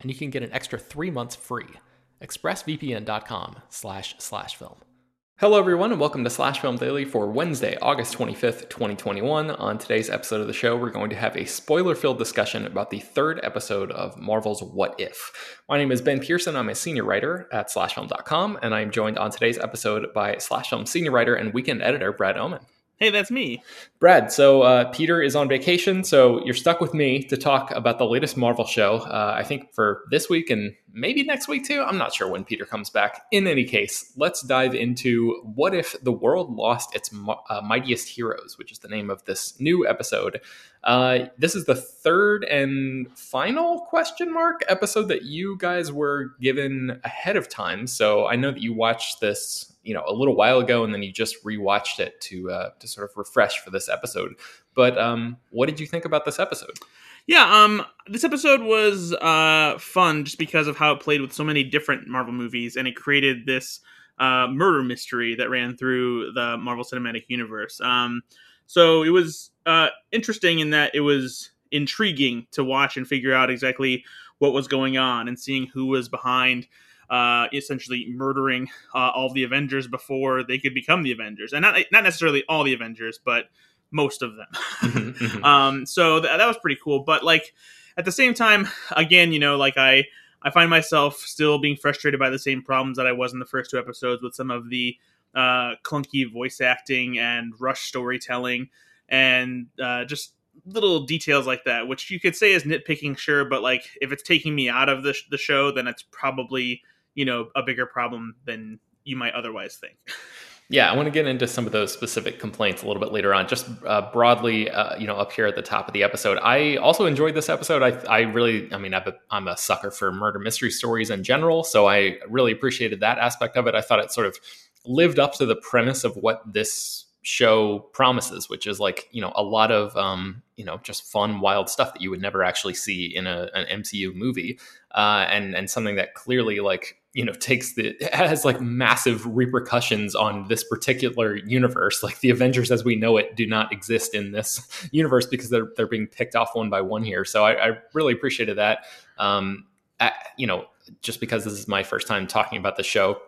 and you can get an extra three months free. ExpressVPN.com slash slash film. Hello, everyone, and welcome to Slash Film Daily for Wednesday, August 25th, 2021. On today's episode of the show, we're going to have a spoiler filled discussion about the third episode of Marvel's What If. My name is Ben Pearson. I'm a senior writer at SlashFilm.com, and I'm joined on today's episode by Slash Film senior writer and weekend editor Brad Oman. Hey, that's me. Brad, so uh, Peter is on vacation, so you're stuck with me to talk about the latest Marvel show. Uh, I think for this week and maybe next week too. I'm not sure when Peter comes back. In any case, let's dive into what if the world lost its uh, mightiest heroes, which is the name of this new episode. Uh, this is the third and final question mark episode that you guys were given ahead of time. So I know that you watched this you know a little while ago, and then you just rewatched it to uh, to sort of refresh for this episode. But um, what did you think about this episode? Yeah, um, this episode was uh, fun just because of how it played with so many different Marvel movies, and it created this uh, murder mystery that ran through the Marvel Cinematic Universe. Um, so it was uh, interesting in that it was intriguing to watch and figure out exactly what was going on and seeing who was behind uh, essentially murdering uh, all the Avengers before they could become the Avengers, and not not necessarily all the Avengers, but most of them. Mm-hmm, mm-hmm. um, so th- that was pretty cool. But like at the same time, again, you know, like I I find myself still being frustrated by the same problems that I was in the first two episodes with some of the uh, clunky voice acting and rush storytelling and uh, just little details like that, which you could say is nitpicking, sure, but like if it's taking me out of the, sh- the show, then it's probably you know a bigger problem than you might otherwise think. Yeah, I want to get into some of those specific complaints a little bit later on. Just uh, broadly, uh, you know, up here at the top of the episode, I also enjoyed this episode. I, I really, I mean, i am a sucker for murder mystery stories in general, so I really appreciated that aspect of it. I thought it sort of lived up to the premise of what this show promises, which is like you know a lot of um, you know just fun, wild stuff that you would never actually see in a, an MCU movie, uh, and and something that clearly like you know takes the has like massive repercussions on this particular universe. Like the Avengers as we know it do not exist in this universe because they're they're being picked off one by one here. So I, I really appreciated that. Um, I, you know, just because this is my first time talking about the show,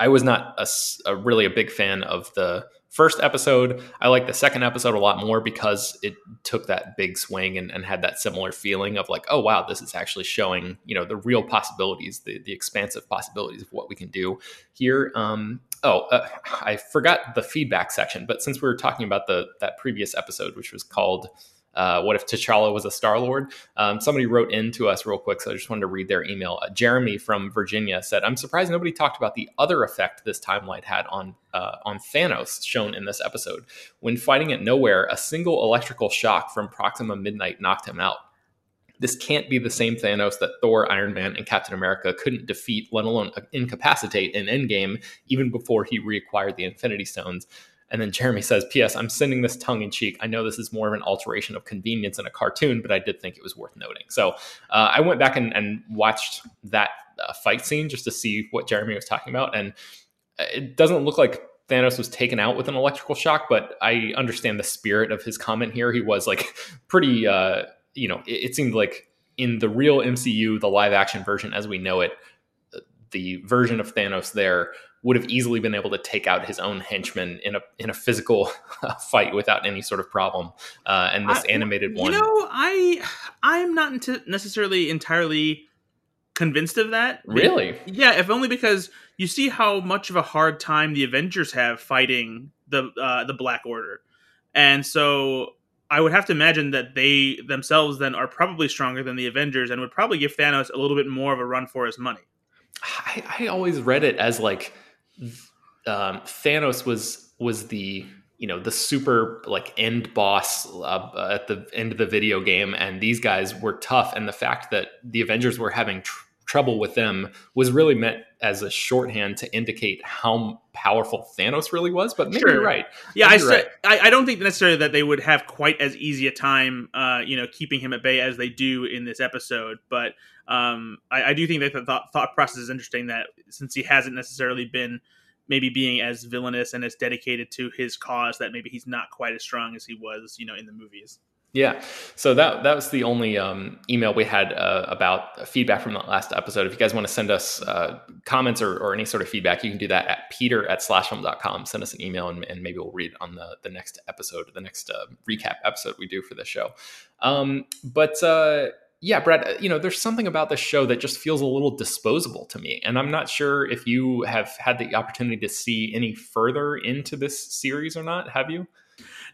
I was not a, a really a big fan of the first episode. I like the second episode a lot more because it took that big swing and, and, had that similar feeling of like, oh wow, this is actually showing you know the real possibilities, the the expansive possibilities of what we can do here. Um, oh, uh, I forgot the feedback section, but since we were talking about the that previous episode, which was called uh, what if T'Challa was a Star Lord? Um, somebody wrote in to us real quick, so I just wanted to read their email. Uh, Jeremy from Virginia said, "I'm surprised nobody talked about the other effect this timeline had on uh, on Thanos, shown in this episode. When fighting at Knowhere, a single electrical shock from Proxima Midnight knocked him out." This can't be the same Thanos that Thor, Iron Man, and Captain America couldn't defeat, let alone incapacitate in Endgame, even before he reacquired the Infinity Stones. And then Jeremy says, P.S. I'm sending this tongue in cheek. I know this is more of an alteration of convenience in a cartoon, but I did think it was worth noting. So uh, I went back and, and watched that uh, fight scene just to see what Jeremy was talking about. And it doesn't look like Thanos was taken out with an electrical shock, but I understand the spirit of his comment here. He was like pretty, uh, you know, it, it seemed like in the real MCU, the live action version as we know it, the version of Thanos there would have easily been able to take out his own henchman in a in a physical fight without any sort of problem. Uh, and this I- animated one, You know, I I'm not ent- necessarily entirely convinced of that. really, Yeah, if only because you see how much of a hard time the Avengers have fighting the uh, the Black Order, and so I would have to imagine that they themselves then are probably stronger than the Avengers and would probably give Thanos a little bit more of a run for his money. I, I always read it as like um, Thanos was was the you know the super like end boss uh, at the end of the video game, and these guys were tough. And the fact that the Avengers were having tr- trouble with them was really meant as a shorthand to indicate how powerful Thanos really was. But maybe Sure. you're right. Yeah, I, You're sa- I I don't think necessarily that they would have quite as easy a time, uh, you know, keeping him at bay as they do in this episode. But um, I, I do think that the thought, thought process is interesting. That since he hasn't necessarily been maybe being as villainous and as dedicated to his cause, that maybe he's not quite as strong as he was, you know, in the movies. Yeah. So that that was the only um, email we had uh, about feedback from the last episode. If you guys want to send us uh, comments or, or any sort of feedback, you can do that at peter at slashfilm.com. Send us an email and, and maybe we'll read on the, the next episode, the next uh, recap episode we do for the show. Um, but uh, yeah, Brad, you know, there's something about this show that just feels a little disposable to me. And I'm not sure if you have had the opportunity to see any further into this series or not. Have you?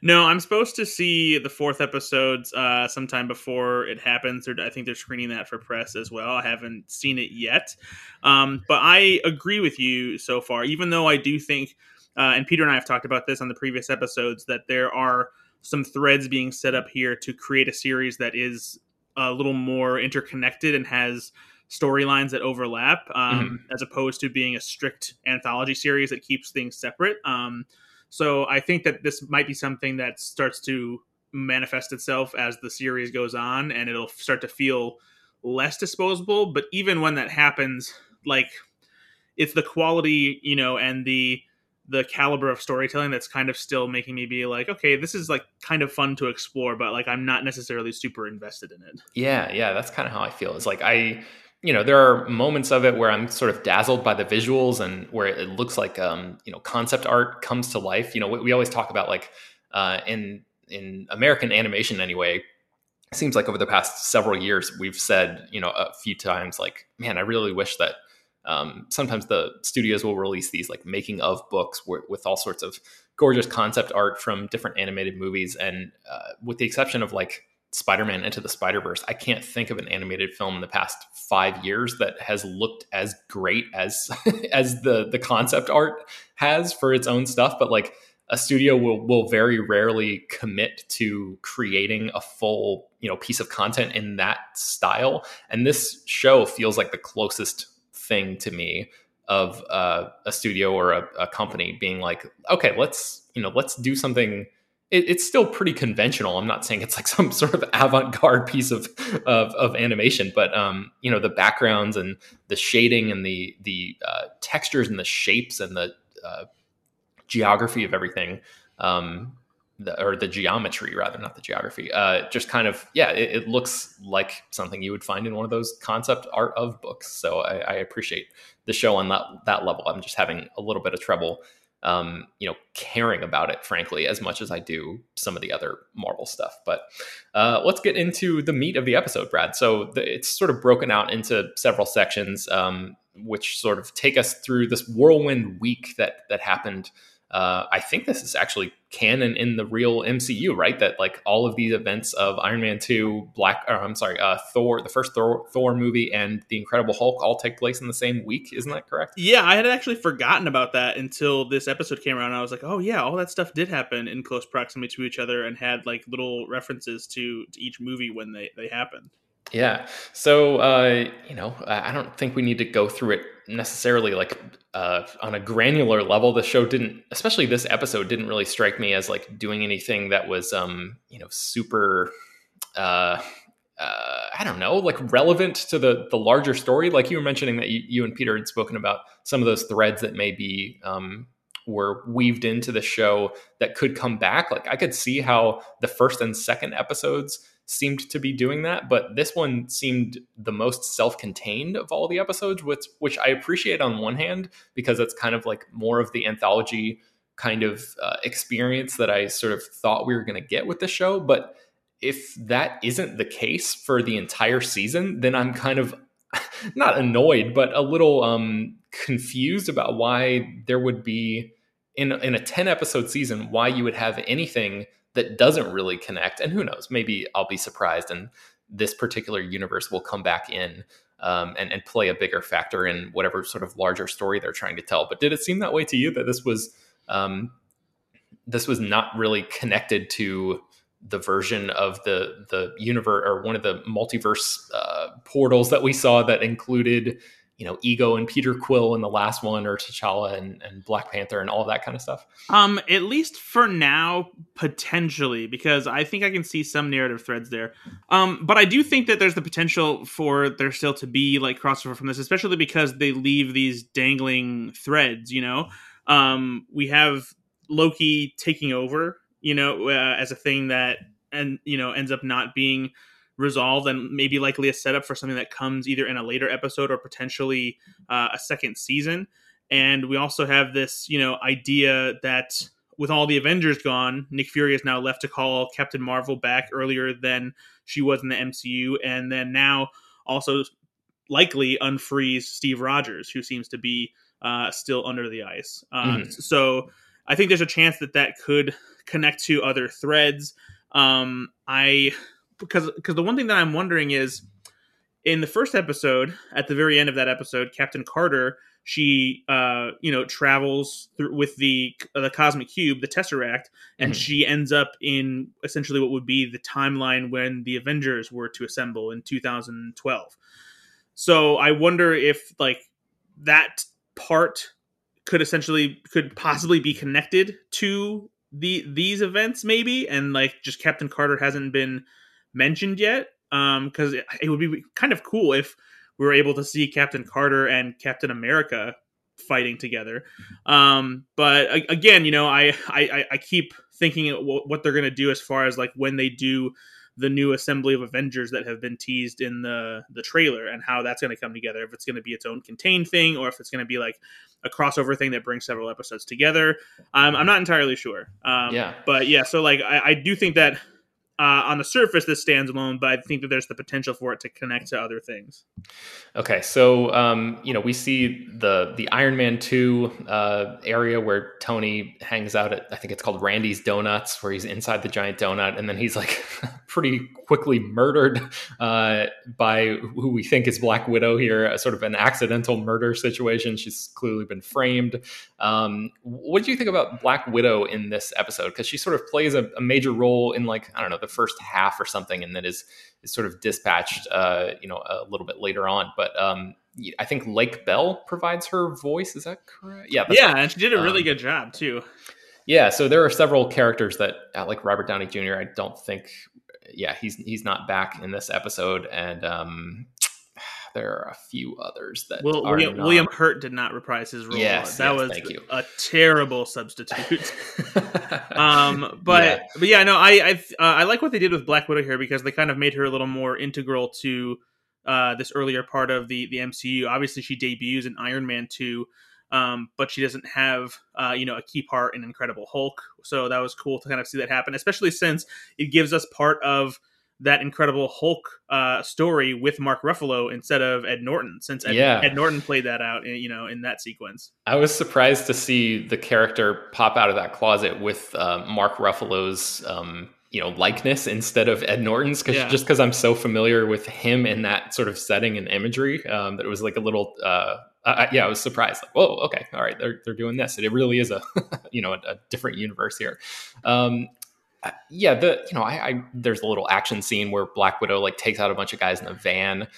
No, I'm supposed to see the fourth episodes uh, sometime before it happens. Or I think they're screening that for press as well. I haven't seen it yet, um, but I agree with you so far. Even though I do think, uh, and Peter and I have talked about this on the previous episodes, that there are some threads being set up here to create a series that is a little more interconnected and has storylines that overlap, um, as opposed to being a strict anthology series that keeps things separate. Um, so I think that this might be something that starts to manifest itself as the series goes on, and it'll start to feel less disposable. But even when that happens, like it's the quality, you know, and the the caliber of storytelling that's kind of still making me be like, okay, this is like kind of fun to explore, but like I'm not necessarily super invested in it. Yeah, yeah, that's kind of how I feel. It's like I, you know, there are moments of it where I'm sort of dazzled by the visuals and where it looks like, um, you know, concept art comes to life. You know, we, we always talk about like uh, in in American animation anyway. It seems like over the past several years we've said, you know, a few times like, man, I really wish that. Um, sometimes the studios will release these like making of books with all sorts of gorgeous concept art from different animated movies, and uh, with the exception of like Spider-Man Into the Spider-Verse, I can't think of an animated film in the past five years that has looked as great as as the the concept art has for its own stuff. But like a studio will will very rarely commit to creating a full you know piece of content in that style, and this show feels like the closest thing to me of uh, a studio or a, a company being like, okay, let's you know let's do something it, it's still pretty conventional. I'm not saying it's like some sort of avant-garde piece of of, of animation, but um, you know the backgrounds and the shading and the the uh, textures and the shapes and the uh, geography of everything, um, the, or the geometry rather, not the geography. Uh, just kind of yeah, it, it, looks like something you would find in one of those concept art of books. So I, I appreciate the show on that that level. I'm just having a little bit of trouble um, you know, caring about it, frankly, as much as I do some of the other Marvel stuff. But uh, let's get into the meat of the episode, Brad. So the, it's sort of broken out into several sections, um, which sort of take us through this whirlwind week that that happened. Uh, I think this is actually canon in the real MCU, right? That like all of these events of Iron Man two, Black, or I'm sorry, uh, Thor, the first Thor, Thor movie, and the Incredible Hulk all take place in the same week. Isn't that correct? Yeah, I had actually forgotten about that until this episode came around. I was like, oh yeah, all that stuff did happen in close proximity to each other and had like little references to, to each movie when they they happened. Yeah. So, uh, you know, I don't think we need to go through it necessarily like uh, on a granular level. The show didn't, especially this episode, didn't really strike me as like doing anything that was, um, you know, super. Uh, uh, I don't know, like relevant to the the larger story. Like you were mentioning that you, you and Peter had spoken about some of those threads that may be um, were weaved into the show that could come back. Like I could see how the first and second episodes seemed to be doing that, but this one seemed the most self-contained of all the episodes, which which I appreciate on one hand because it's kind of like more of the anthology kind of uh, experience that I sort of thought we were going to get with the show, but if that isn't the case for the entire season, then I'm kind of not annoyed, but a little um, confused about why there would be in in a 10 episode season why you would have anything that doesn't really connect. And who knows, maybe I'll be surprised and this particular universe will come back in um, and, and play a bigger factor in whatever sort of larger story they're trying to tell. But did it seem that way to you that this was um, this was not really connected to the version of the the universe or one of the multiverse uh, portals that we saw that included you know ego and peter quill in the last one or t'challa and, and black panther and all that kind of stuff? Um at least for now potentially because i think i can see some narrative threads there. Um but i do think that there's the potential for there still to be like crossover from this especially because they leave these dangling threads you know? Um we have loki taking over you know, uh, as a thing that and you know ends up not being resolved and maybe likely a setup for something that comes either in a later episode or potentially uh, a second season. And we also have this, you know, idea that with all the Avengers gone, Nick Fury is now left to call Captain Marvel back earlier than she was in the MCU, and then now also likely unfreeze Steve Rogers, who seems to be uh, still under the ice. Uh, mm. So I think there's a chance that that could connect to other threads. Um, I because because the one thing that I'm wondering is in the first episode, at the very end of that episode, Captain Carter she uh you know travels through with the uh, the cosmic cube the tesseract and mm-hmm. she ends up in essentially what would be the timeline when the avengers were to assemble in 2012 so i wonder if like that part could essentially could possibly be connected to the these events maybe and like just captain carter hasn't been mentioned yet um because it, it, would be kind of cool if we were able to see captain carter and captain america fighting together um but again you know i i i keep thinking what they're going to do as far as like when they do the new assembly of Avengers that have been teased in the the trailer and how that's going to come together. If it's going to be its own contained thing or if it's going to be like a crossover thing that brings several episodes together. Um, I'm not entirely sure. Um, yeah, but yeah, so like I, I do think that uh, on the surface, this stands alone, but I think that there's the potential for it to connect to other things. Okay, so um, you know we see the the Iron Man two uh, area where Tony hangs out at I think it's called Randy's Donuts, where he's inside the giant donut, and then he's like pretty quickly murdered uh, by who we think is Black Widow here, a sort of an accidental murder situation. She's clearly been framed. Um, what do you think about Black Widow in this episode? Because she sort of plays a, a major role in like I don't know the first half or something, and then is is sort of dispatched, uh, you know, a little bit later on. But um, I think Lake Bell provides her voice. Is that correct? Yeah, yeah, and she did a really um, good job too. Yeah, so there are several characters that, uh, like Robert Downey Jr., I don't think, yeah, he's he's not back in this episode, and um, there are a few others that well, William, not... William, Hurt did not reprise his role. Yes, that yes, was a terrible substitute. um, but yeah. but yeah, no, I I, uh, I like what they did with Black Widow here because they kind of made her a little more integral to uh, this earlier part of the the MCU. Obviously, she debuts in Iron Man two. Um, but she doesn't have, uh, you know, a key part in Incredible Hulk. So that was cool to kind of see that happen, especially since it gives us part of that Incredible Hulk uh, story with Mark Ruffalo instead of Ed Norton, since Ed, yeah. Ed Norton played that out, you know, in that sequence. I was surprised to see the character pop out of that closet with uh, Mark Ruffalo's, um, you know, likeness instead of Ed Norton's, because yeah. just because I'm so familiar with him in that sort of setting and imagery, um, that it was like a little. Uh, I, yeah, I was surprised. Like, whoa, okay, all right, they're they're doing this. It really is a, you know, a, a different universe here. Um, yeah, the you know, I, I, there's a little action scene where Black Widow like takes out a bunch of guys in a van.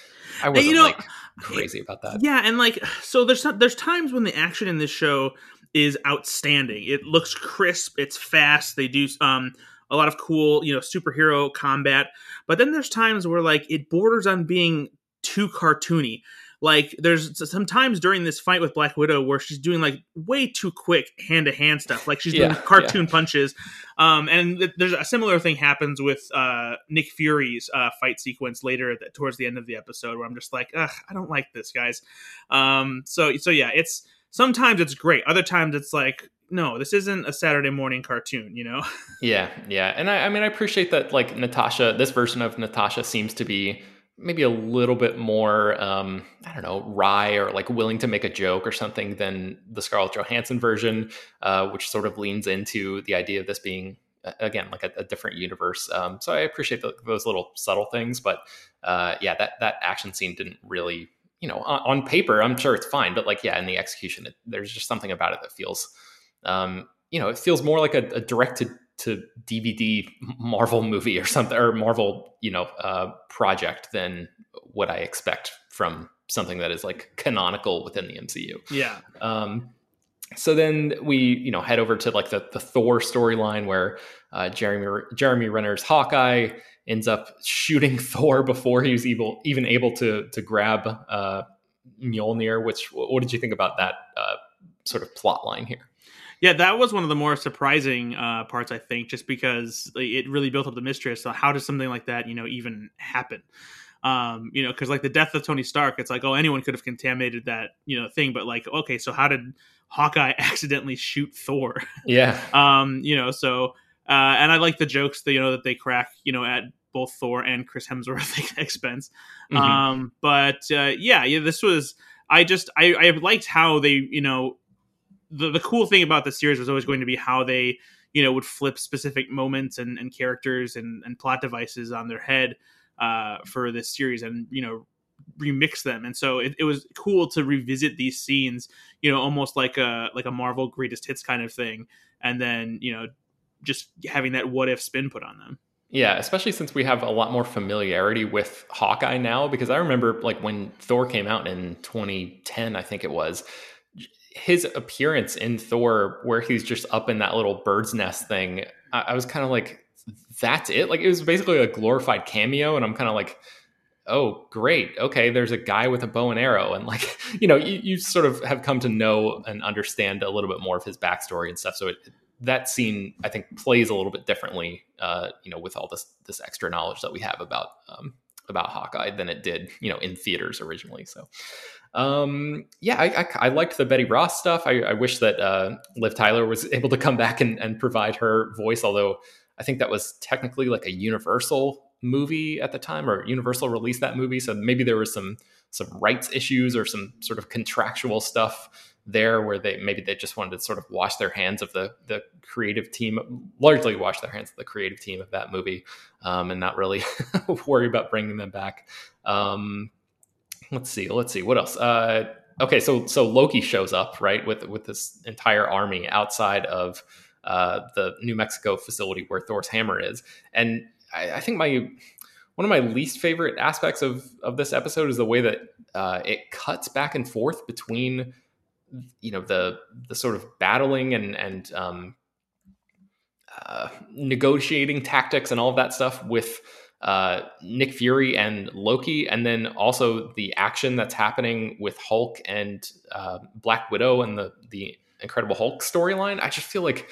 I wasn't you know, like crazy about that. Yeah, and like so there's there's times when the action in this show is outstanding. It looks crisp, it's fast. They do um a lot of cool, you know, superhero combat. But then there's times where like it borders on being too cartoony. Like there's sometimes during this fight with Black Widow where she's doing like way too quick hand to hand stuff, like she's doing Yeah, cartoon punches. Um, and th- there's a similar thing happens with uh, Nick Fury's uh, fight sequence later at the, towards the end of the episode where I'm just like, Ugh, I don't like this, guys. Um, so so yeah, it's sometimes it's great, other times it's like, no, this isn't a Saturday morning cartoon, you know? Yeah, yeah, and I, I mean, I appreciate that. Like Natasha, this version of Natasha seems to be maybe a little bit more, um, I don't know, wry or like willing to make a joke or something than the Scarlett Johansson version, uh, which sort of leans into the idea of this being again like a, a different universe. Um, so I appreciate the, those little subtle things, but uh, yeah, that that action scene didn't really, you know, on, on paper, I'm sure it's fine, but like yeah, in the execution, it, there's just something about it that feels. Um, you know, it feels more like a, a direct to DVD Marvel movie or something or Marvel, you know, uh, project than what I expect from something that is like canonical within the MCU. Yeah. Um, so then we, you know, head over to like the, the Thor storyline where uh, Jeremy Jeremy Renner's Hawkeye ends up shooting Thor before he was able, even able to to grab uh, Mjolnir. Which what did you think about that uh, sort of plot line here? Yeah, that was one of the more surprising uh, parts, I think, just because like, it really built up the mystery. So, how does something like that, you know, even happen? Um, you know, because like the death of Tony Stark, it's like, oh, anyone could have contaminated that, you know, thing. But like, okay, so how did Hawkeye accidentally shoot Thor? Yeah, um, you know, so uh, and I like the jokes that you know that they crack, you know, at both Thor and Chris Hemsworth expense. Mhm. Um, but uh, yeah, yeah, this was. I just I I liked how they you know the the cool thing about the series was always going to be how they you know would flip specific moments and, and characters and, and plot devices on their head uh, for this series and you know remix them and so it, it was cool to revisit these scenes you know almost like a like a marvel greatest hits kind of thing and then you know just having that what if spin put on them Yeah, especially since we have a lot more familiarity with Hawkeye now. Because I remember, like, when Thor came out in 2010, I think it was, his appearance in Thor, where he's just up in that little bird's nest thing, I, I was kind of like, that's it? Like, it was basically a glorified cameo. And I'm kind of like, oh, great. Okay, there's a guy with a bow and arrow. And, like, you know, you, you sort of have come to know and understand a little bit more of his backstory and stuff. So it, that scene I think plays a little bit differently, uh, you know, with all this this extra knowledge that we have about um, about Hawkeye than it did, you know, in theaters originally. So, um, yeah, I, I, I liked the Betty Ross stuff. I, I wish that uh, Liv Tyler was able to come back and, and provide her voice, although I think that was technically like a Universal movie at the time, or Universal released that movie, so maybe there was some some rights issues or some sort of contractual stuff there where they maybe they just wanted to sort of wash their hands of the the creative team largely wash their hands of the creative team of that movie um, and not really worry about bringing them back um, let's see let's see what else? Uh, okay so so loki shows up right with with this entire army outside of uh, the new mexico facility where thor's hammer is. And I, I think my one of my least favorite aspects of of this episode is the way that uh, it cuts back and forth between you know the the sort of battling and and um, uh, negotiating tactics and all of that stuff with uh, Nick Fury and Loki, and then also the action that's happening with Hulk and uh, Black Widow and the the Incredible Hulk storyline. I just feel like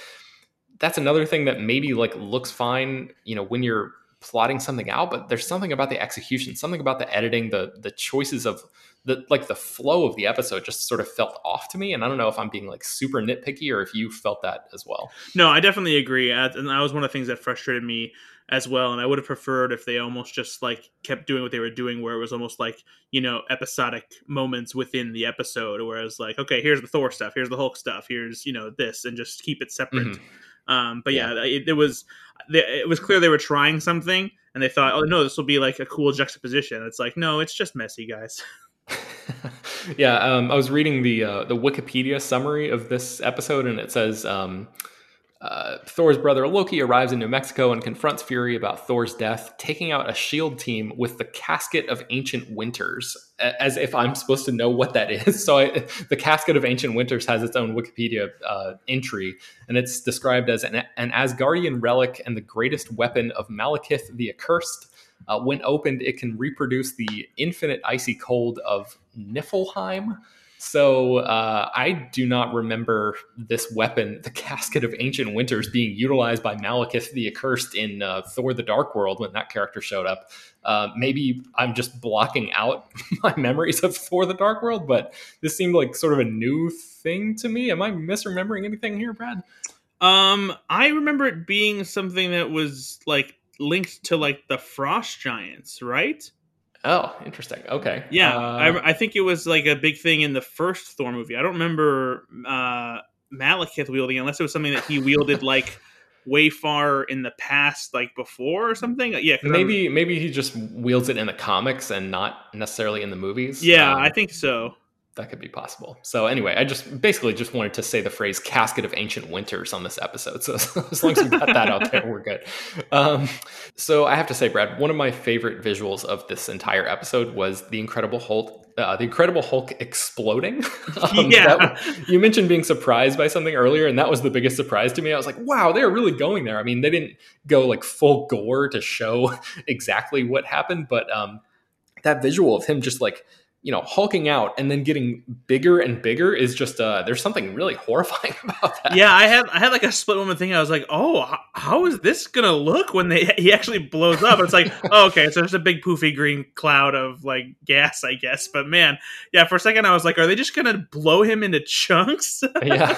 that's another thing that maybe like looks fine, you know, when you're plotting something out, but there's something about the execution, something about the editing, the the choices of the like the flow of the episode just sort of felt off to me. And I don't know if I'm being like super nitpicky or if you felt that as well. No, I definitely agree, and that was one of the things that frustrated me as well. And I would have preferred if they almost just like kept doing what they were doing, where it was almost like you know episodic moments within the episode, where it was like okay, here's the Thor stuff, here's the Hulk stuff, here's you know this, and just keep it separate. Mhm. Um, but yeah, it, it was it was clear they were trying something, and they thought, oh no, this will be like a cool juxtaposition. It's like no, it's just messy, guys. yeah, um, I was reading the uh, the Wikipedia summary of this episode, and it says um, uh, Thor's brother Loki arrives in New Mexico and confronts Fury about Thor's death, taking out a Shield team with the Casket of Ancient Winters, as if I'm supposed to know what that is. So, I, the Casket of Ancient Winters has its own Wikipedia uh, entry, and it's described as an, an Asgardian relic and the greatest weapon of Malekith the Accursed. Uh, when opened, it can reproduce the infinite icy cold of Niflheim. So uh, I do not remember this weapon, the Casket of Ancient Winters, being utilized by Malekith the Accursed in uh, Thor: The Dark World when that character showed up. Uh, maybe I'm just blocking out my memories of Thor: The Dark World, but this seemed like sort of a new thing to me. Am I misremembering anything here, Brad? Um, I remember it being something that was like linked to like the Frost Giants, right? Oh, interesting. Okay. Yeah, uh, I, I, think it was like a big thing in the first Thor movie. I don't remember uh, Malekith wielding unless it was something that he wielded like way far in the past, like before or something. Yeah, maybe maybe he just wields it in the comics and not necessarily in the movies. Yeah, um, I think so that could be possible. So anyway, I just basically just wanted to say the phrase "casket of ancient winters" on this episode. So as long as we got that out there, we're good. Um, so I have to say, Brad, one of my favorite visuals of this entire episode was the Incredible Hulk. Uh, the Incredible Hulk exploding. um, yeah, that, you mentioned being surprised by something earlier, and that was the biggest surprise to me. I was like, "Wow, they're really going there." I mean, they didn't go like full gore to show exactly what happened, but um, that visual of him just like you know, hulking out and then getting bigger and bigger is just uh there's something really horrifying about that. Yeah, I had I had like a split moment thing. I was like, "Oh, how is this going to look when they he actually blows up?" And it's like, oh, "Okay, so there's a big poofy green cloud of like gas, I guess." But man, yeah, for a second I was like, "Are they just going to blow him into chunks?" yeah.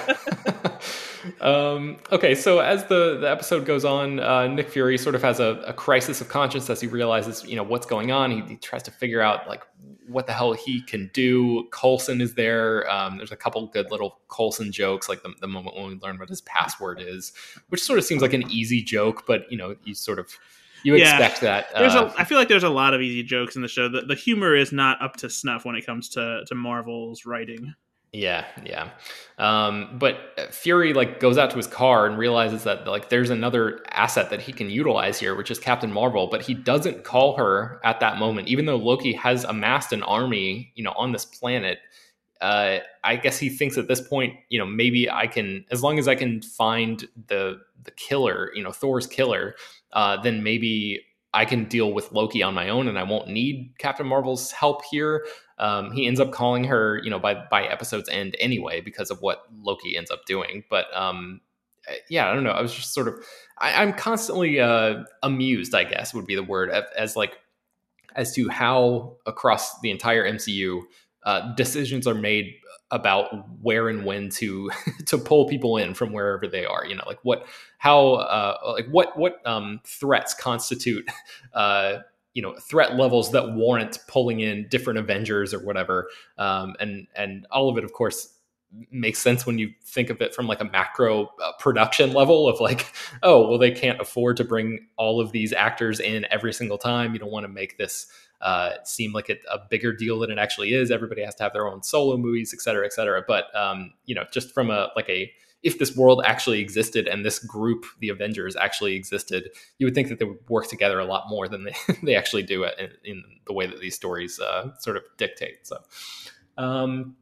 um, okay, so as the, the episode goes on, uh, Nick Fury sort of has a, a, crisis of conscience as he realizes, you know, what's going on. He, he, tries to figure out like what the hell he can do. Coulson is there. Um, there's a couple good little Coulson jokes, like the, the moment when we learn what his password is, which sort of seems like an easy joke, but you know, you sort of you yeah. expect that. There's uh, a, I feel like there's a lot of easy jokes in the show. The, the humor is not up to snuff when it comes to to Marvel's writing. Yeah, yeah. Um, but Fury like goes out to his car and realizes that like there's another asset that he can utilize here, which is Captain Marvel. But he doesn't call her at that moment, even though Loki has amassed an army, you know, on this planet. Uh, I guess he thinks at this point, you know, maybe I can, as long as I can find the the killer, you know, Thor's killer, uh, then maybe I can deal with Loki on my own, and I won't need Captain Marvel's help here. Um, he ends up calling her, you know, by by episode's end anyway because of what Loki ends up doing. But um, eh, yeah, I don't know. I was just sort of, I, am constantly uh, amused. I guess would be the word as, as, like as to how across the entire MCU uh, decisions are made about where and when to to pull people in from wherever they are. You know, like what, how, uh, like what what um, threats constitute uh, you know threat levels that warrant pulling in different Avengers or whatever. Um, and and all of it, of course, makes sense when you think of it from like a macro uh, production level of like oh well they can't afford to bring all of these actors in every single time you don't want to make this uh, seem like a, a, bigger deal than it actually is everybody has to have their own solo movies et cetera et cetera but um, you know just from a like a if this world actually existed and this group, the Avengers, actually existed, you would think that they would work together a lot more than they, they actually do in, in the way that these stories uh, sort of dictate. So, um,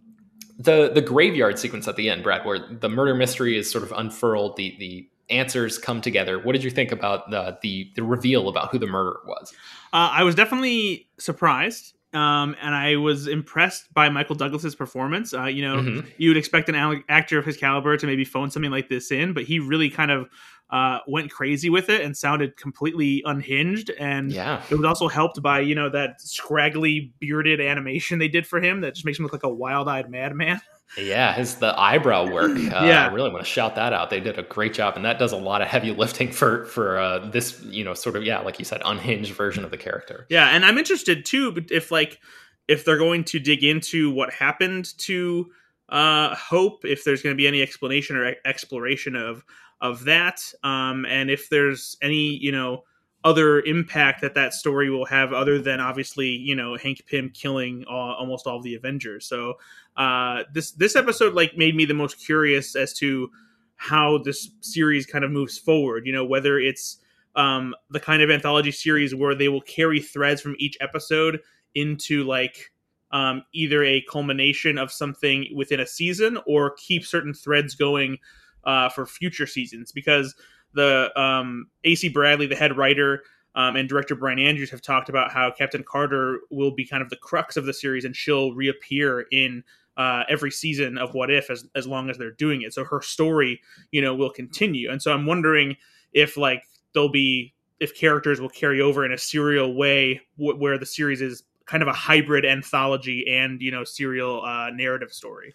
the the graveyard sequence at the end, Brad, where the murder mystery is sort of unfurled, the the answers come together. What did you think about the the, the reveal about who the murderer was? Uh, I was definitely surprised. Um, and I was impressed by Michael Douglas's performance. Uh, you know, mm-hmm. you would expect an actor of his caliber to maybe phone something like this in, but he really kind of uh, went crazy with it and sounded completely unhinged. And yeah. it was also helped by you know that scraggly bearded animation they did for him that just makes him look like a wild-eyed madman. Yeah, his the eyebrow work. Uh, yeah, I really want to shout that out. They did a great job, and that does a lot of heavy lifting for for uh, this, you know, sort of yeah, like you said, unhinged version of the character. Yeah, and I'm interested too, if like if they're going to dig into what happened to uh, Hope, if there's going to be any explanation or exploration of of that, um, and if there's any you know other impact that that story will have other than obviously you know Hank Pym killing uh, almost all of the Avengers. So uh, this this episode like made me the most curious as to how this series kind of moves forward. You know whether it's um, the kind of anthology series where they will carry threads from each episode into like um, either a culmination of something within a season or keep certain threads going uh, for future seasons because the um, AC Bradley, the head writer, um, and director Bryan Andrews have talked about how Captain Carter will be kind of the crux of the series, and she'll reappear in uh, every season of What If as as long as they're doing it. So her story, you know, will continue. And so I'm wondering if like there'll be if characters will carry over in a serial way w- where the series is kind of a hybrid anthology and you know serial uh, narrative story.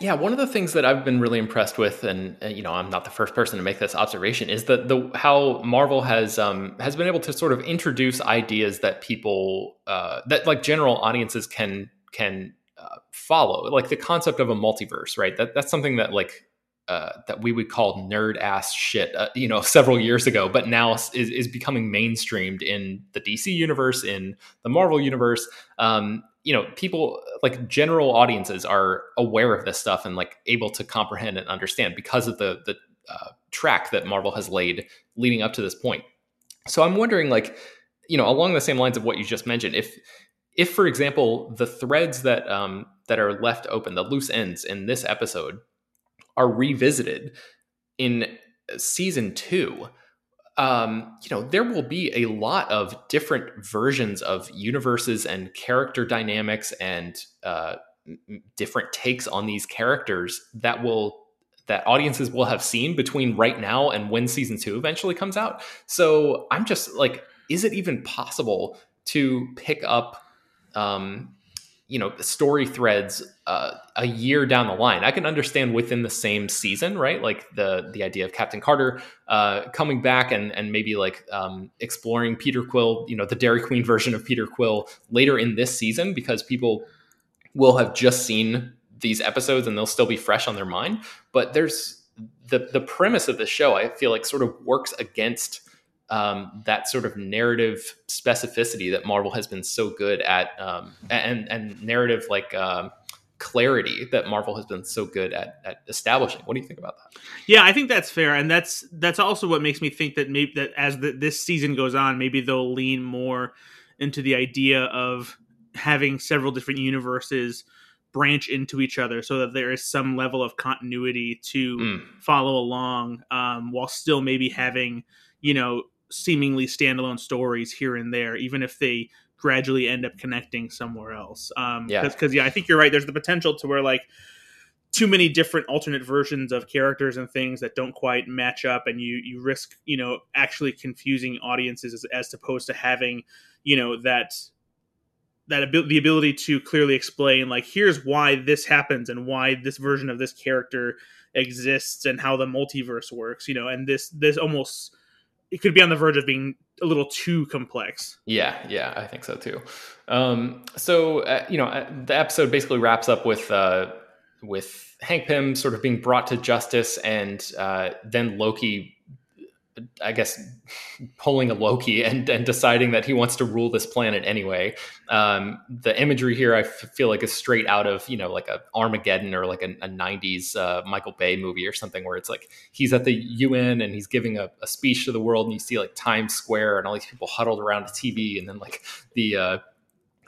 Yeah, one of the things that I've been really impressed with, and uh, you know, I'm not the first person to make this observation, is that the how Marvel has um, has been able to sort of introduce ideas that people uh, that like general audiences can can uh, follow, like the concept of a multiverse, right? That that's something that like uh, that we would call nerd ass shit, uh, you know, several years ago, but now is, is becoming mainstreamed in the DC universe, in the Marvel universe. Um, you know, people like general audiences are aware of this stuff and like able to comprehend and understand because of the the uh, track that Marvel has laid leading up to this point. So I'm wondering, like, you know, along the same lines of what you just mentioned, if if, for example, the threads that um, that are left open, the loose ends in this episode are revisited in season two, um, you know, there will be a lot of different versions of universes and character dynamics and uh, different takes on these characters that will that audiences will have seen between right now and when season two eventually comes out. So I'm just like, is it even possible to pick up um, you know story threads uh, a year down the line. I can understand within the same season right? Like the the idea of captain carter uh, coming back and and maybe like um, exploring peter quill you know the dairy queen version of peter quill later in this season because people will have just seen these episodes and they'll still be fresh on their mind. But there's the the premise of the show i feel like sort of works against um, that sort of narrative specificity that Marvel has been so good at, um, and and narrative like um, clarity that Marvel has been so good at, at establishing. What do you think about that? Yeah, I think that's fair, and that's that's also what makes me think that maybe that as the, this season goes on, maybe they'll lean more into the idea of having several different universes branch into each other so that there is some level of continuity to mm. follow along um, while still maybe having you know seemingly standalone stories here and there, even if they gradually end up connecting somewhere else. Um, yeah, because yeah, I think you're right. There's the potential to where like too many different alternate versions of characters and things that don't quite match up, and you you risk you know actually confusing audiences as, as opposed to having you know that that abil- the ability to clearly explain like here's why this happens and why this version of this character exists and how the multiverse works you know and this this almost it could be on the verge of being a little too complex. Yeah, yeah, I think so too. Um, so uh, you know, uh, the episode basically wraps up with uh, with Hank Pym sort of being brought to justice, and uh, then Loki I guess pulling a Loki and, and deciding that he wants to rule this planet anyway. Um, the imagery here, I f- feel like is straight out of you know like a Armageddon or like a, a '90s uh, Michael Bay movie or something, where it's like he's at the UN and he's giving a, a, speech to the world, and you see like Times Square and all these people huddled around a TV, and then like the uh,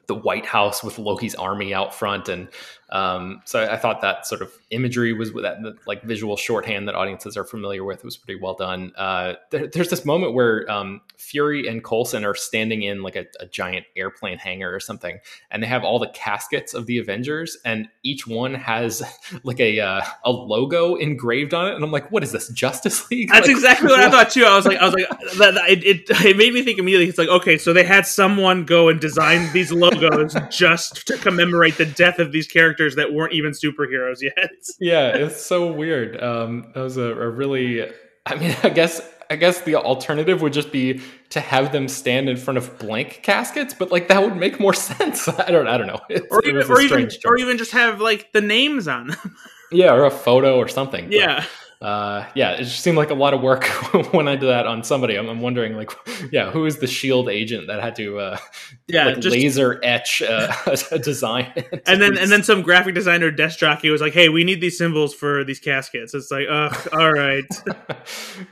the White House with Loki's army out front, and um, so I thought that sort of imagery was that like visual shorthand that audiences are familiar with was pretty well done. Uh, there, there's this moment where um, Fury and Coulson are standing in like a, a, giant airplane hangar or something, and they have all the caskets of the Avengers, and each one has like a uh, a logo engraved on it, and I'm like, what is this Justice League? That's like, exactly what, what, I thought too. I was like, I was like, that, that, it, it, it made me think immediately. It's like, okay, so they had someone go and design these logos just to commemorate the death of these characters characters that weren't even superheroes yet. yeah, it's so weird. Um, that was a, a really. I mean, I guess I guess the alternative would just be to have them stand in front of blank caskets, but like that would make more sense. I don't I don't know. It's, or even or even, or even just have like the names on them. yeah, or a photo or something. Yeah. But, uh, yeah, it just seemed like a lot of work when I did that on somebody. I'm, I'm wondering, like, yeah, who is the Shield agent that had to, uh, yeah, like just, laser etch uh, a design? and then, and then some graphic designer desk jockey was like, "Hey, we need these symbols for these caskets." It's like, ugh, all right.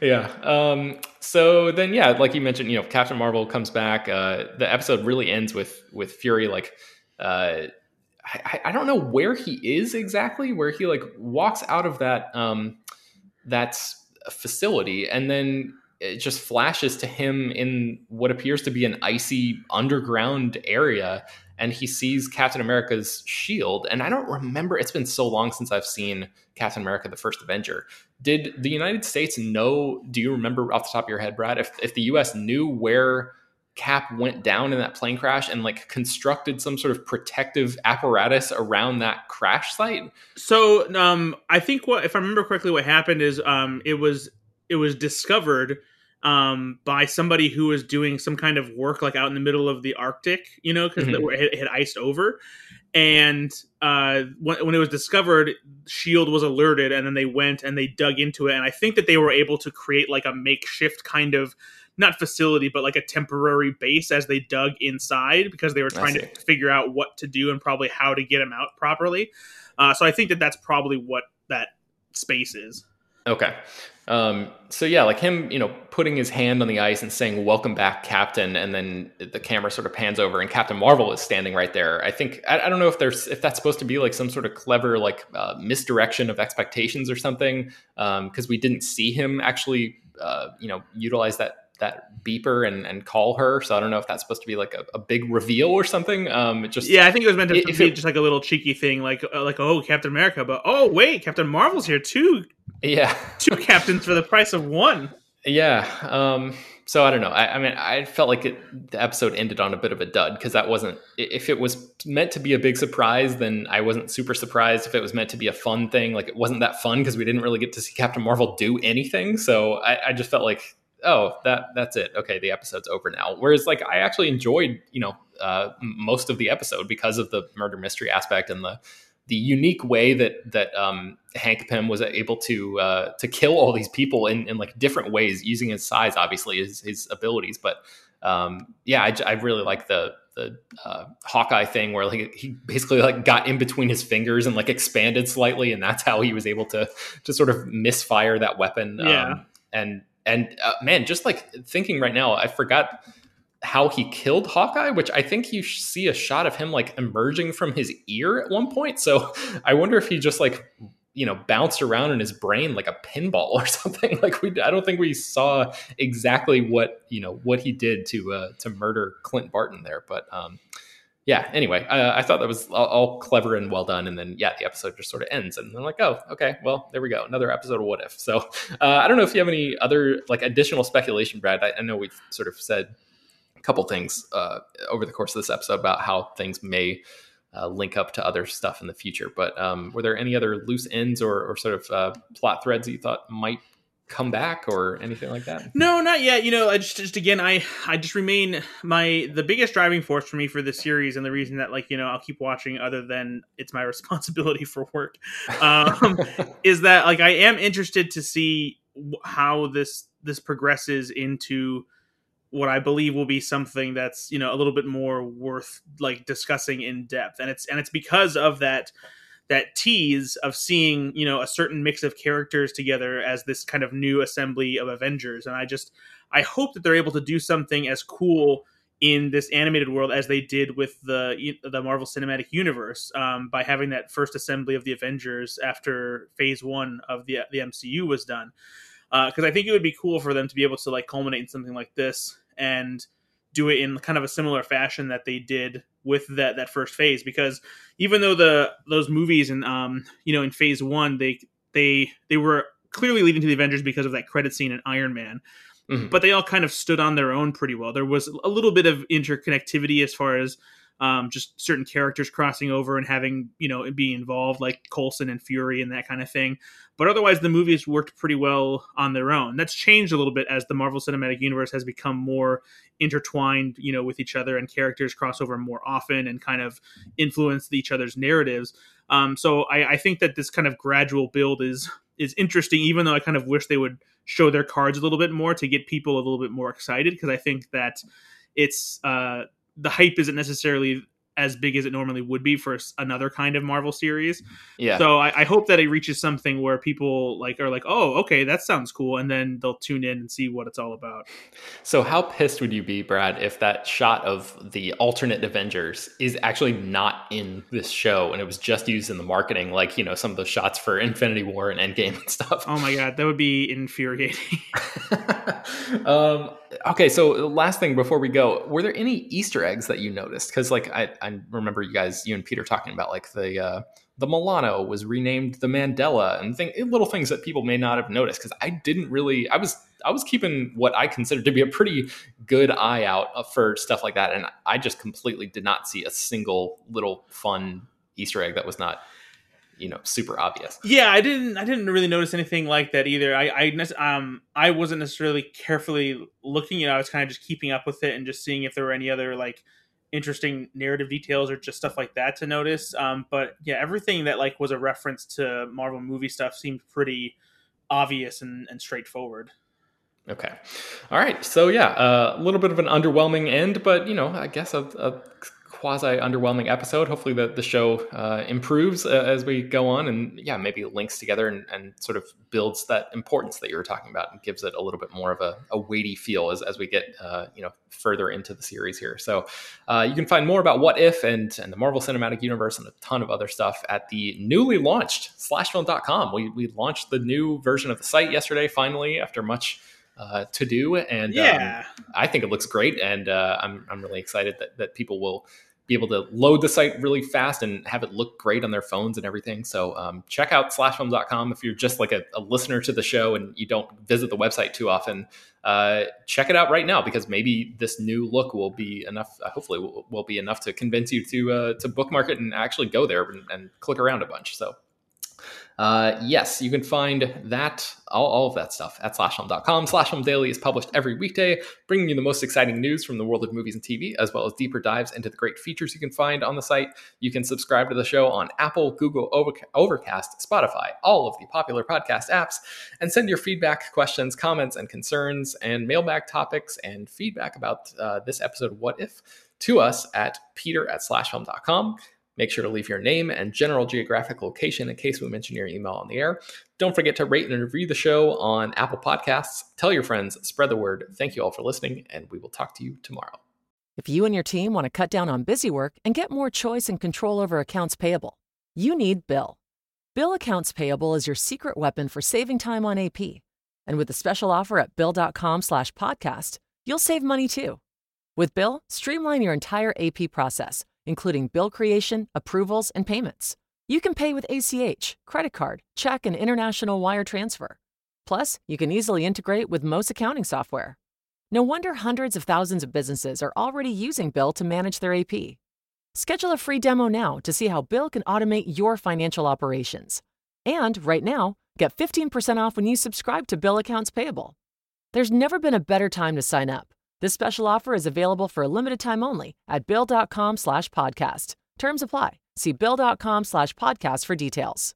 yeah. Um, so then, yeah, like you mentioned, you know, Captain Marvel comes back. Uh, the episode really ends with with Fury like. Uh, I, I don't know where he is exactly, where he like walks out of that um, that's a facility and then it just flashes to him in what appears to be an icy underground area and he sees Captain America's shield. And I don't remember, it's been so long since I've seen Captain America, the first Avenger. Did the United States know? Do you remember off the top of your head, Brad, if, if the US knew where Cap went down in that plane crash and like constructed some sort of protective apparatus around that crash site? So um, I think what, if I remember correctly, what happened is um, it was it was discovered um, by somebody who was doing some kind of work like out in the middle of the Arctic, you know, because mm-hmm. it had iced over. And uh, when, when, it was discovered, Shield was alerted, and then they went and they dug into it. And I think that they were able to create like a makeshift kind of not facility, but like a temporary base as they dug inside because they were trying to figure out what to do and probably how to get him out properly. Uh, so I think that that's probably what that space is. Okay. Um, so yeah, like him, you know, putting his hand on the ice and saying "Welcome back, Captain," and then the camera sort of pans over and Captain Marvel is standing right there. I think I, I don't know if there's if that's supposed to be like some sort of clever like uh, misdirection of expectations or something, because um, we didn't see him actually, uh, you know, utilize that that beeper and, and call her. So I don't know if that's supposed to be like a, a big reveal or something. Um, just yeah, I think it was meant to be it, just like a little cheeky thing, like uh, like oh Captain America, but oh wait, Captain Marvel's here too. Yeah, two captains for the price of one. Yeah. Um, so I don't know. I, I mean, I felt like it, the episode ended on a bit of a dud because that wasn't. If it was meant to be a big surprise, then I wasn't super surprised. If it was meant to be a fun thing, like it wasn't that fun because we didn't really get to see Captain Marvel do anything. So I, I just felt like oh that that's it okay the episode's over now whereas like i actually enjoyed you know uh, most of the episode because of the murder mystery aspect and the the unique way that that um, Hank Pym was able to uh, to kill all these people in, in like different ways using his size, obviously his, his abilities. But um, yeah, I, I, really like the the uh, Hawkeye thing where like he basically like got in between his fingers and like expanded slightly, and that's how he was able to to sort of misfire that weapon. Yeah. Um, and and uh, man, just like thinking right now, I forgot how he killed Hawkeye, which I think you see a shot of him like emerging from his ear at one point. So I wonder if he just like you know bounced around in his brain like a pinball or something. Like we, I don't think we saw exactly what you know what he did to uh, to murder Clint Barton there, but um, yeah, anyway, uh, I thought that was all, all, clever and well done. And then, yeah, the episode just sort of ends. And I'm like, oh, okay, well, there we go. Another episode of What If. So uh, I don't know if you have any other, like, additional speculation, Brad. I, I know we've sort of said a couple things uh, over the course of this episode about how things may uh, link up to other stuff in the future. But um, were there any other loose ends or, or sort of uh, plot threads that you thought might come back or anything like that? No, not yet. You know, I just just again, I I just remain my the biggest driving force for me for this series, and the reason that like you know I'll keep watching, other than it's my responsibility for work, um, is that like I am interested to see how this this progresses into what I believe will be something that's you know a little bit more worth like discussing in depth, and it's and it's because of that that tease of seeing you know a certain mix of characters together as this kind of new assembly of Avengers, and I just I hope that they're able to do something as cool in this animated world as they did with the the Marvel Cinematic Universe um, by having that first assembly of the Avengers after Phase One of the the MCU was done. Because uh, I think it would be cool for them to be able to like culminate in something like this and do it in kind of a similar fashion that they did with that that first phase because even though the those movies and um you know in phase one they they they were clearly leading to the avengers because of that credit scene in iron man mm-hmm. but they all kind of stood on their own pretty well there was a little bit of interconnectivity as far as um, just certain characters crossing over and having you know being involved like Coulson and Fury and that kind of thing. But otherwise, the movies worked pretty well on their own. That's changed a little bit as the Marvel Cinematic Universe has become more intertwined, you know, with each other, and characters cross over more often and kind of influence each other's narratives. Um, so I, I think that this kind of gradual build is is interesting, even though I kind of wish they would show their cards a little bit more to get people a little bit more excited because I think that it's uh, the hype isn't necessarily as big as it normally would be for another kind of Marvel series. Yeah. So I, I, hope that it reaches something where people like are like, oh, okay, that sounds cool, and then they'll tune in and see what it's all about. So how pissed would you be, Brad, if that shot of the alternate Avengers is actually not in this show and it was just used in the marketing, like you know some of the shots for Infinity War and Endgame and stuff? Oh my god, that would be infuriating. um, okay, so last thing before we go, were there any Easter eggs that you noticed? Because like I, I remember you guys, you and Peter talking about like the uh, the Milano was renamed the Mandela and thing, little things that people may not have noticed. Because I didn't really, I was I was keeping what I considered to be a pretty good eye out uh, for stuff like that, and I just completely did not see a single little fun Easter egg that was not you know super obvious. Yeah i didn't i didn't really notice anything like that either. I i um i wasn't necessarily carefully looking you know i was kind of just keeping up with it and just seeing if there were any other like interesting narrative details or just stuff like that to notice. Um but yeah everything that like was a reference to marvel movie stuff seemed pretty obvious and, and straightforward. Okay. All right. So yeah uh, a little bit of an underwhelming end but you know i guess a, a quasi underwhelming episode. Hopefully, the, the show uh, improves uh, as we go on and, yeah, maybe links together and, and, sort of builds that importance that you were talking about and gives it a little bit more of a, a weighty feel as, as we get, uh, you know, further into the series here. So uh, you can find more about What If and, and the Marvel Cinematic Universe and a ton of other stuff at the newly launched slashfilm.com. We, we launched the new version of the site yesterday, finally, after much uh, to do. And yeah, um, I think it looks great, and uh, I'm I'm really excited that that people will be able to load the site really fast and have it look great on their phones and everything. So um, check out slashfilm.com if you're just like a, a, listener to the show and you don't visit the website too often. Uh, check it out right now because maybe this new look will be enough. Uh, hopefully, will, will, be enough to convince you to uh, to bookmark it and actually go there and, and click around a bunch. So uh, yes, you can find that, all, all of that stuff at slashfilm.com. Slashfilm Daily is published every weekday, bringing you the most exciting news from the world of movies and TV, as well as deeper dives into the great features you can find on the site. You can subscribe to the show on Apple, Google, Overcast, Spotify, all of the popular podcast apps, and send your feedback, questions, comments, and concerns, and mailbag topics and feedback about uh, this episode, What If, to us at peter at slashfilm.com. Make sure to leave your name and general geographic location in case we mention your email on the air. Don't forget to rate and review the show on Apple Podcasts. Tell your friends, spread the word. Thank you all for listening, and we will talk to you tomorrow. If you and your team want to cut down on busy work and get more choice and control over accounts payable, you need Bill. Bill Accounts Payable is your secret weapon for saving time on AP. And with a special offer at bill.com slash podcast, you'll save money too. With Bill, streamline your entire AP process including bill creation, approvals, and payments. You can pay with ACH, credit card, check, and international wire transfer. Plus, you can easily integrate with most accounting software. No wonder hundreds of thousands of businesses are already using Bill to manage their AP. Schedule a free demo now to see how Bill can automate your financial operations. And right now, get 15% off when you subscribe to Bill Accounts Payable. There's never been a better time to sign up. This special offer is available for a limited time only at bill.com slash podcast. Terms apply. See bill.com slash podcast for details.